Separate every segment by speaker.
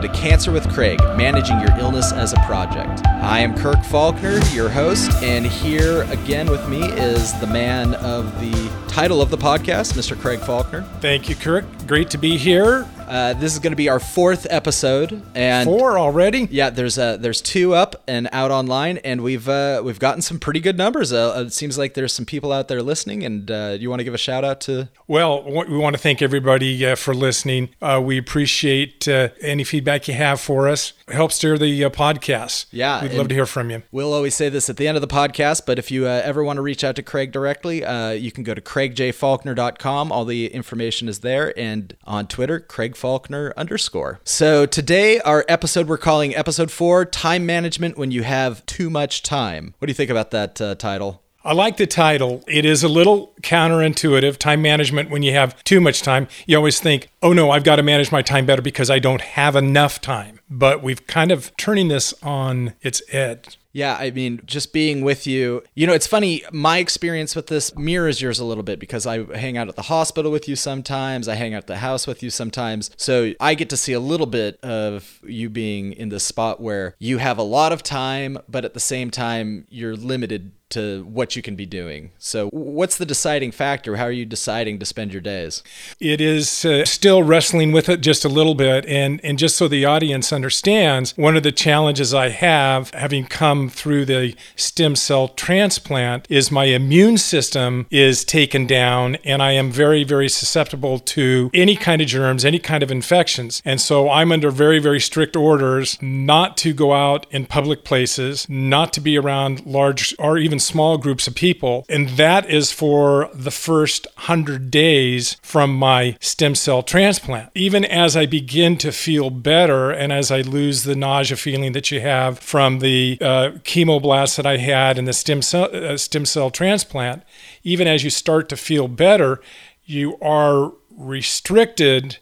Speaker 1: welcome to Cancer with Craig Managing Your Illness as a Project. I am Kirk Faulkner, your host, and here again with me is the man of the title of the podcast, Mr. Craig Faulkner.
Speaker 2: Thank you, Kirk. Great to be here.
Speaker 1: Uh, this is going to be our fourth episode, and
Speaker 2: four already.
Speaker 1: Yeah, there's uh, there's two up and out online, and we've uh, we've gotten some pretty good numbers. Uh, it seems like there's some people out there listening, and uh, you want to give a shout out to?
Speaker 2: Well, we want to thank everybody uh, for listening. we appreciate any feedback you have for us. Help steer the podcast.
Speaker 1: Yeah,
Speaker 2: we'd love to hear from you.
Speaker 1: We'll always say this at the end of the podcast, but if you ever want to reach out to Craig directly, you can go to craigjfaulkner.com. All the information is there, and on Twitter, Craig Faulkner underscore. So today, our episode we're calling episode four Time Management When You Have Too Much Time. What do you think about that uh, title?
Speaker 2: I like the title. It is a little counterintuitive. Time management, when you have too much time, you always think, oh no, I've got to manage my time better because I don't have enough time. But we've kind of turning this on its head.
Speaker 1: Yeah, I mean, just being with you. You know, it's funny, my experience with this mirrors yours a little bit because I hang out at the hospital with you sometimes, I hang out at the house with you sometimes. So I get to see a little bit of you being in this spot where you have a lot of time, but at the same time, you're limited to what you can be doing. So, what's the deciding factor? How are you deciding to spend your days?
Speaker 2: It is uh, still wrestling with it just a little bit. And, and just so the audience understands, one of the challenges I have, having come through the stem cell transplant, is my immune system is taken down, and I am very, very susceptible to any kind of germs, any kind of infections. And so, I'm under very, very strict orders not to go out in public places, not to be around large or even small groups of people. And that is for the first 100 days from my stem cell transplant. Even as I begin to feel better and as I lose the nausea feeling that you have from the uh, chemoblast that I had in the stem cell, uh, stem cell transplant, even as you start to feel better, you are restricted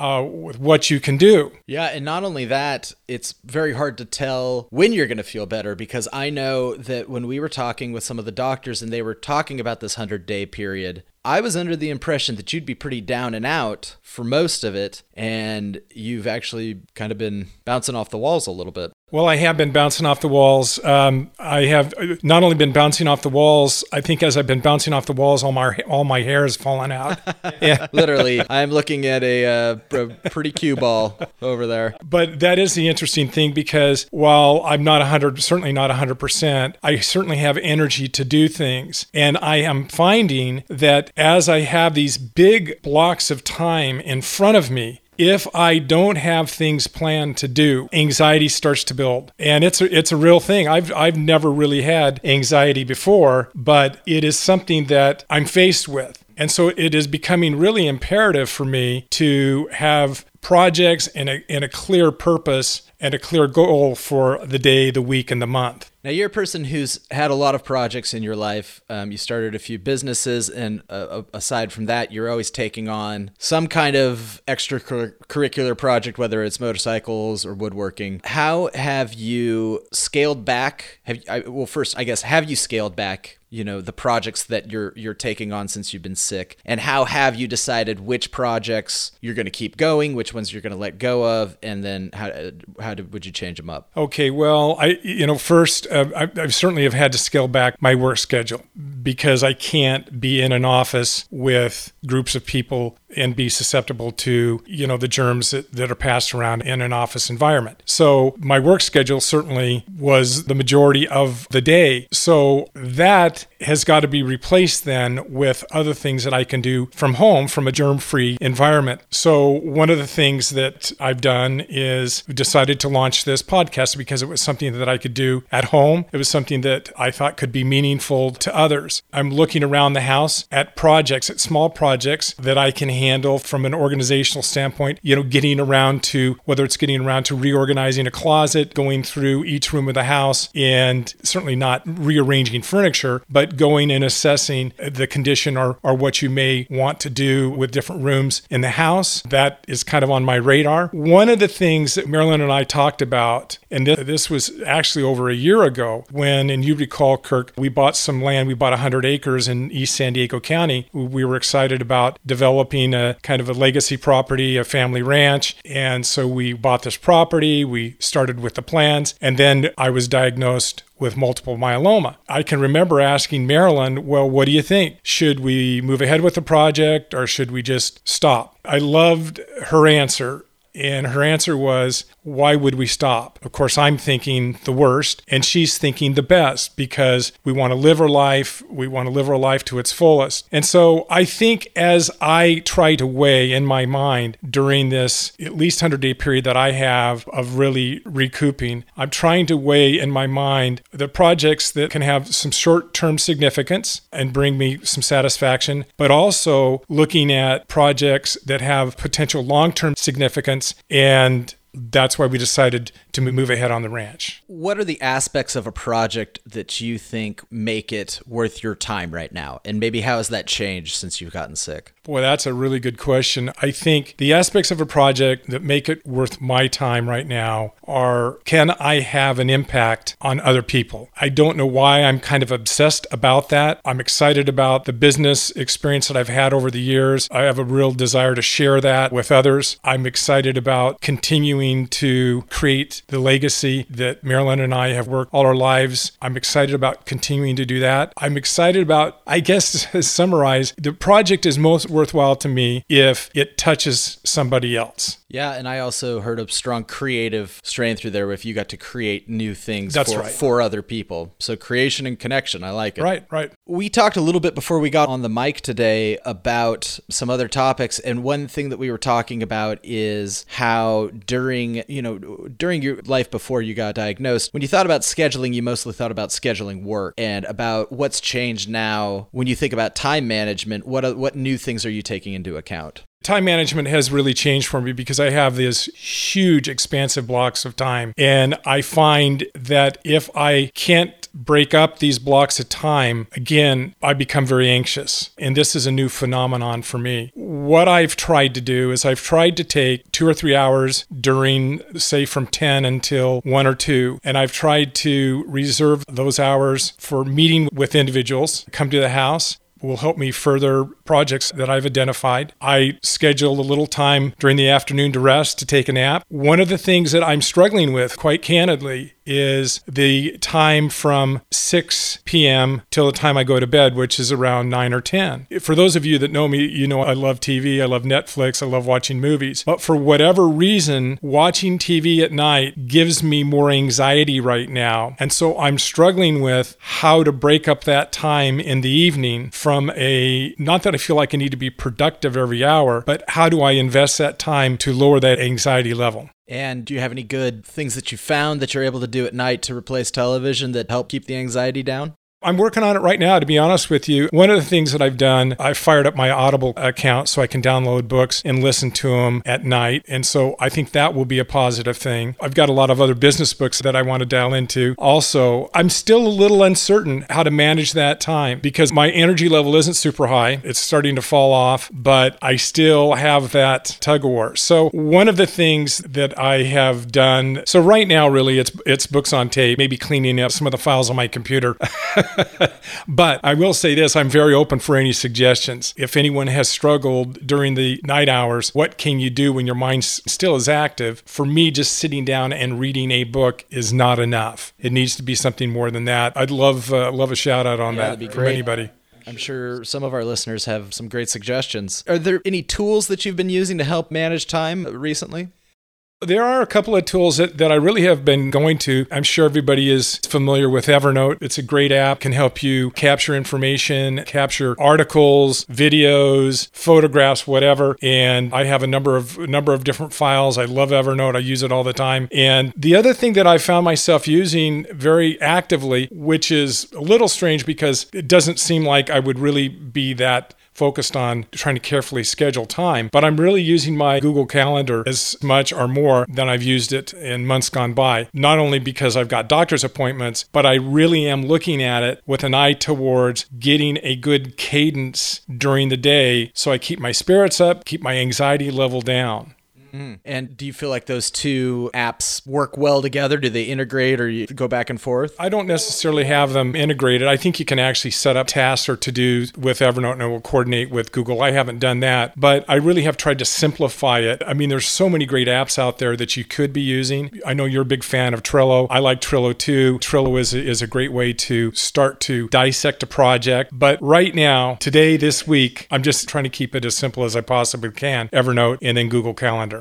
Speaker 2: uh, with what you can do.
Speaker 1: Yeah, and not only that, it's very hard to tell when you're going to feel better because I know that when we were talking with some of the doctors and they were talking about this 100 day period, I was under the impression that you'd be pretty down and out for most of it, and you've actually kind of been bouncing off the walls a little bit.
Speaker 2: Well, I have been bouncing off the walls. Um, I have not only been bouncing off the walls. I think as I've been bouncing off the walls, all my all my hair has fallen out.
Speaker 1: yeah, literally. I'm looking at a, uh, a pretty cue ball over there.
Speaker 2: But that is the interesting thing because while I'm not hundred, certainly not hundred percent, I certainly have energy to do things, and I am finding that as I have these big blocks of time in front of me, if I don't have things planned to do, anxiety starts to build. And it's a, it's a real thing. I've, I've never really had anxiety before, but it is something that I'm faced with. And so it is becoming really imperative for me to have projects and a, and a clear purpose and a clear goal for the day, the week, and the month.
Speaker 1: Now, you're a person who's had a lot of projects in your life. Um, you started a few businesses, and uh, aside from that, you're always taking on some kind of extracurricular project, whether it's motorcycles or woodworking. How have you scaled back? Have I, well, first, I guess, have you scaled back you know the projects that you're you're taking on since you've been sick? And how have you decided which projects you're going to keep going which ones you're going to let go of and then how how did, would you change them up?
Speaker 2: Okay well i you know first uh, I, I certainly have had to scale back my work schedule because i can't be in an office with groups of people and be susceptible to you know the germs that, that are passed around in an office environment. So my work schedule certainly was the majority of the day. So that has got to be replaced then with other things that i can do from home from a germ-free environment. So one of the things that i've done is decided to launch this podcast because it was something that i could do at home. It was something that i thought could be meaningful to others. I'm looking around the house at projects at small projects that i can handle from an organizational standpoint, you know, getting around to whether it's getting around to reorganizing a closet, going through each room of the house, and certainly not rearranging furniture, but going and assessing the condition or, or what you may want to do with different rooms in the house. That is kind of on my radar. One of the things that Marilyn and I talked about, and this, this was actually over a year ago when, and you recall, Kirk, we bought some land, we bought 100 acres in East San Diego County. We were excited about developing a kind of a legacy property, a family ranch. And so we bought this property, we started with the plans, and then I was diagnosed with multiple myeloma. I can remember asking Marilyn, well, what do you think? Should we move ahead with the project or should we just stop? I loved her answer. And her answer was, why would we stop? Of course, I'm thinking the worst, and she's thinking the best because we want to live our life. We want to live our life to its fullest. And so I think as I try to weigh in my mind during this at least 100 day period that I have of really recouping, I'm trying to weigh in my mind the projects that can have some short term significance and bring me some satisfaction, but also looking at projects that have potential long term significance and that's why we decided to move ahead on the ranch.
Speaker 1: What are the aspects of a project that you think make it worth your time right now? And maybe how has that changed since you've gotten sick?
Speaker 2: Boy, that's a really good question. I think the aspects of a project that make it worth my time right now are can I have an impact on other people? I don't know why I'm kind of obsessed about that. I'm excited about the business experience that I've had over the years. I have a real desire to share that with others. I'm excited about continuing to create the legacy that Marilyn and I have worked all our lives. I'm excited about continuing to do that. I'm excited about, I guess, to summarize, the project is most worthwhile to me if it touches somebody else.
Speaker 1: Yeah, and I also heard a strong creative strain through there if you got to create new things
Speaker 2: That's
Speaker 1: for,
Speaker 2: right.
Speaker 1: for other people. So creation and connection, I like it.
Speaker 2: Right, right.
Speaker 1: We talked a little bit before we got on the mic today about some other topics and one thing that we were talking about is how during, you know, during your life before you got diagnosed, when you thought about scheduling, you mostly thought about scheduling work and about what's changed now when you think about time management, what what new things are you taking into account?
Speaker 2: Time management has really changed for me because I have these huge, expansive blocks of time. And I find that if I can't break up these blocks of time, again, I become very anxious. And this is a new phenomenon for me. What I've tried to do is I've tried to take two or three hours during, say, from 10 until 1 or 2, and I've tried to reserve those hours for meeting with individuals, come to the house, will help me further projects that I've identified. I schedule a little time during the afternoon to rest, to take a nap. One of the things that I'm struggling with, quite candidly, is the time from 6 p.m. till the time I go to bed, which is around 9 or 10. For those of you that know me, you know I love TV, I love Netflix, I love watching movies. But for whatever reason, watching TV at night gives me more anxiety right now. And so I'm struggling with how to break up that time in the evening from a, not that I feel like I need to be productive every hour, but how do I invest that time to lower that anxiety level?
Speaker 1: And do you have any good things that you found that you're able to do at night to replace television that help keep the anxiety down?
Speaker 2: I'm working on it right now, to be honest with you. One of the things that I've done, I fired up my Audible account so I can download books and listen to them at night. And so I think that will be a positive thing. I've got a lot of other business books that I want to dial into. Also, I'm still a little uncertain how to manage that time because my energy level isn't super high. It's starting to fall off, but I still have that tug of war. So one of the things that I have done, so right now, really, it's, it's books on tape, maybe cleaning up some of the files on my computer. but I will say this I'm very open for any suggestions. If anyone has struggled during the night hours, what can you do when your mind still is active? For me, just sitting down and reading a book is not enough. It needs to be something more than that. I'd love uh, love a shout out on
Speaker 1: Yeah,
Speaker 2: that from anybody.
Speaker 1: I'm sure some of our listeners have some great suggestions. Are there any tools that you've been using to help manage time recently?
Speaker 2: There are a couple of tools that, that I really have been going to. I'm sure everybody is familiar with Evernote. It's a great app, can help you capture information, capture articles, videos, photographs, whatever. And I have a number of a number of different files. I love Evernote. I use it all the time. And the other thing that I found myself using very actively, which is a little strange because it doesn't seem like I would really be that focused on trying to carefully schedule time, but I'm really using my Google Calendar as much or more than I've used it in months gone by. Not only because I've got doctor's appointments, but I really am looking at it with an eye towards getting a good cadence during the day so I keep my spirits up, keep my anxiety level down. Mm-hmm.
Speaker 1: And do you feel like those two apps work well together? Do they integrate or you go back and forth?
Speaker 2: I don't necessarily have them integrated. I think you can actually set up tasks or to do with Evernote and it will coordinate with Google. I haven't done that, but I really have tried to simplify it. I mean, there's so many great apps out there that you could be using. I know you're a big fan of Trello. I like Trello too. Trello is, is a great way to start to dissect a project. But right now, today, this week, I'm just trying to keep it as simple as I possibly can Evernote and then Google Calendar.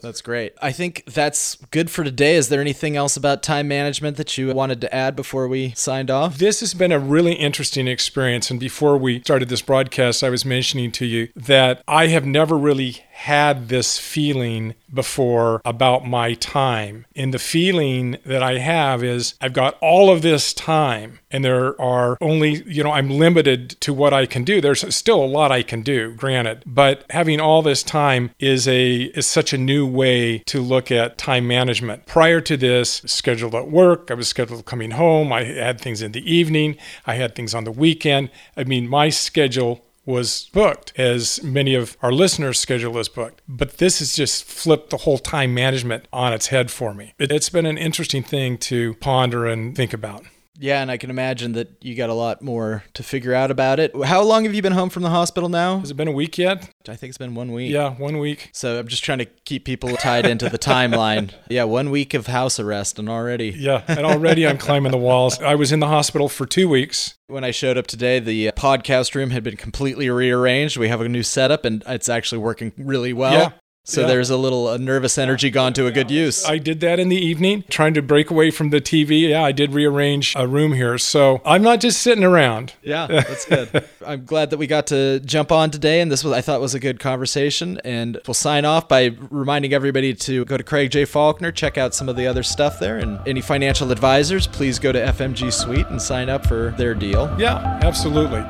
Speaker 1: That's great. I think that's good for today. Is there anything else about time management that you wanted to add before we signed off?
Speaker 2: This has been a really interesting experience. And before we started this broadcast, I was mentioning to you that I have never really had this feeling before about my time. And the feeling that I have is I've got all of this time and there are only, you know, I'm limited to what I can do. There's still a lot I can do, granted, but having all this time is a is such a new way to look at time management. Prior to this, scheduled at work, I was scheduled coming home, I had things in the evening, I had things on the weekend. I mean, my schedule was booked, as many of our listeners' schedule is booked. But this has just flipped the whole time management on its head for me. It's been an interesting thing to ponder and think about.
Speaker 1: Yeah, and I can imagine that you got a lot more to figure out about it. How long have you been home from the hospital now?
Speaker 2: Has it been a week yet?
Speaker 1: I think it's been one week.
Speaker 2: Yeah, one week.
Speaker 1: So I'm just trying to keep people tied into the timeline. Yeah, one week of house arrest, and already.
Speaker 2: Yeah, and already I'm climbing the walls. I was in the hospital for two weeks.
Speaker 1: When I showed up today, the uh, podcast room had been completely rearranged. We have a new setup, and it's actually working really well.
Speaker 2: Yeah.
Speaker 1: So
Speaker 2: Yeah.
Speaker 1: there's a little uh, nervous energy gone to a good use.
Speaker 2: I did that in the evening, trying to break away from the TV. Yeah, I did rearrange a room here. So I'm not just sitting around.
Speaker 1: Yeah, that's good. I'm glad that we got to jump on today, and this was I thought was a good conversation. And we'll sign off by reminding everybody to go to Craig J. Faulkner, check out some of the other stuff there, and any financial advisors, please go to FMG Suite and sign up for their deal.
Speaker 2: Yeah, absolutely.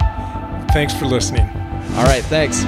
Speaker 2: Thanks for listening.
Speaker 1: All right, thanks.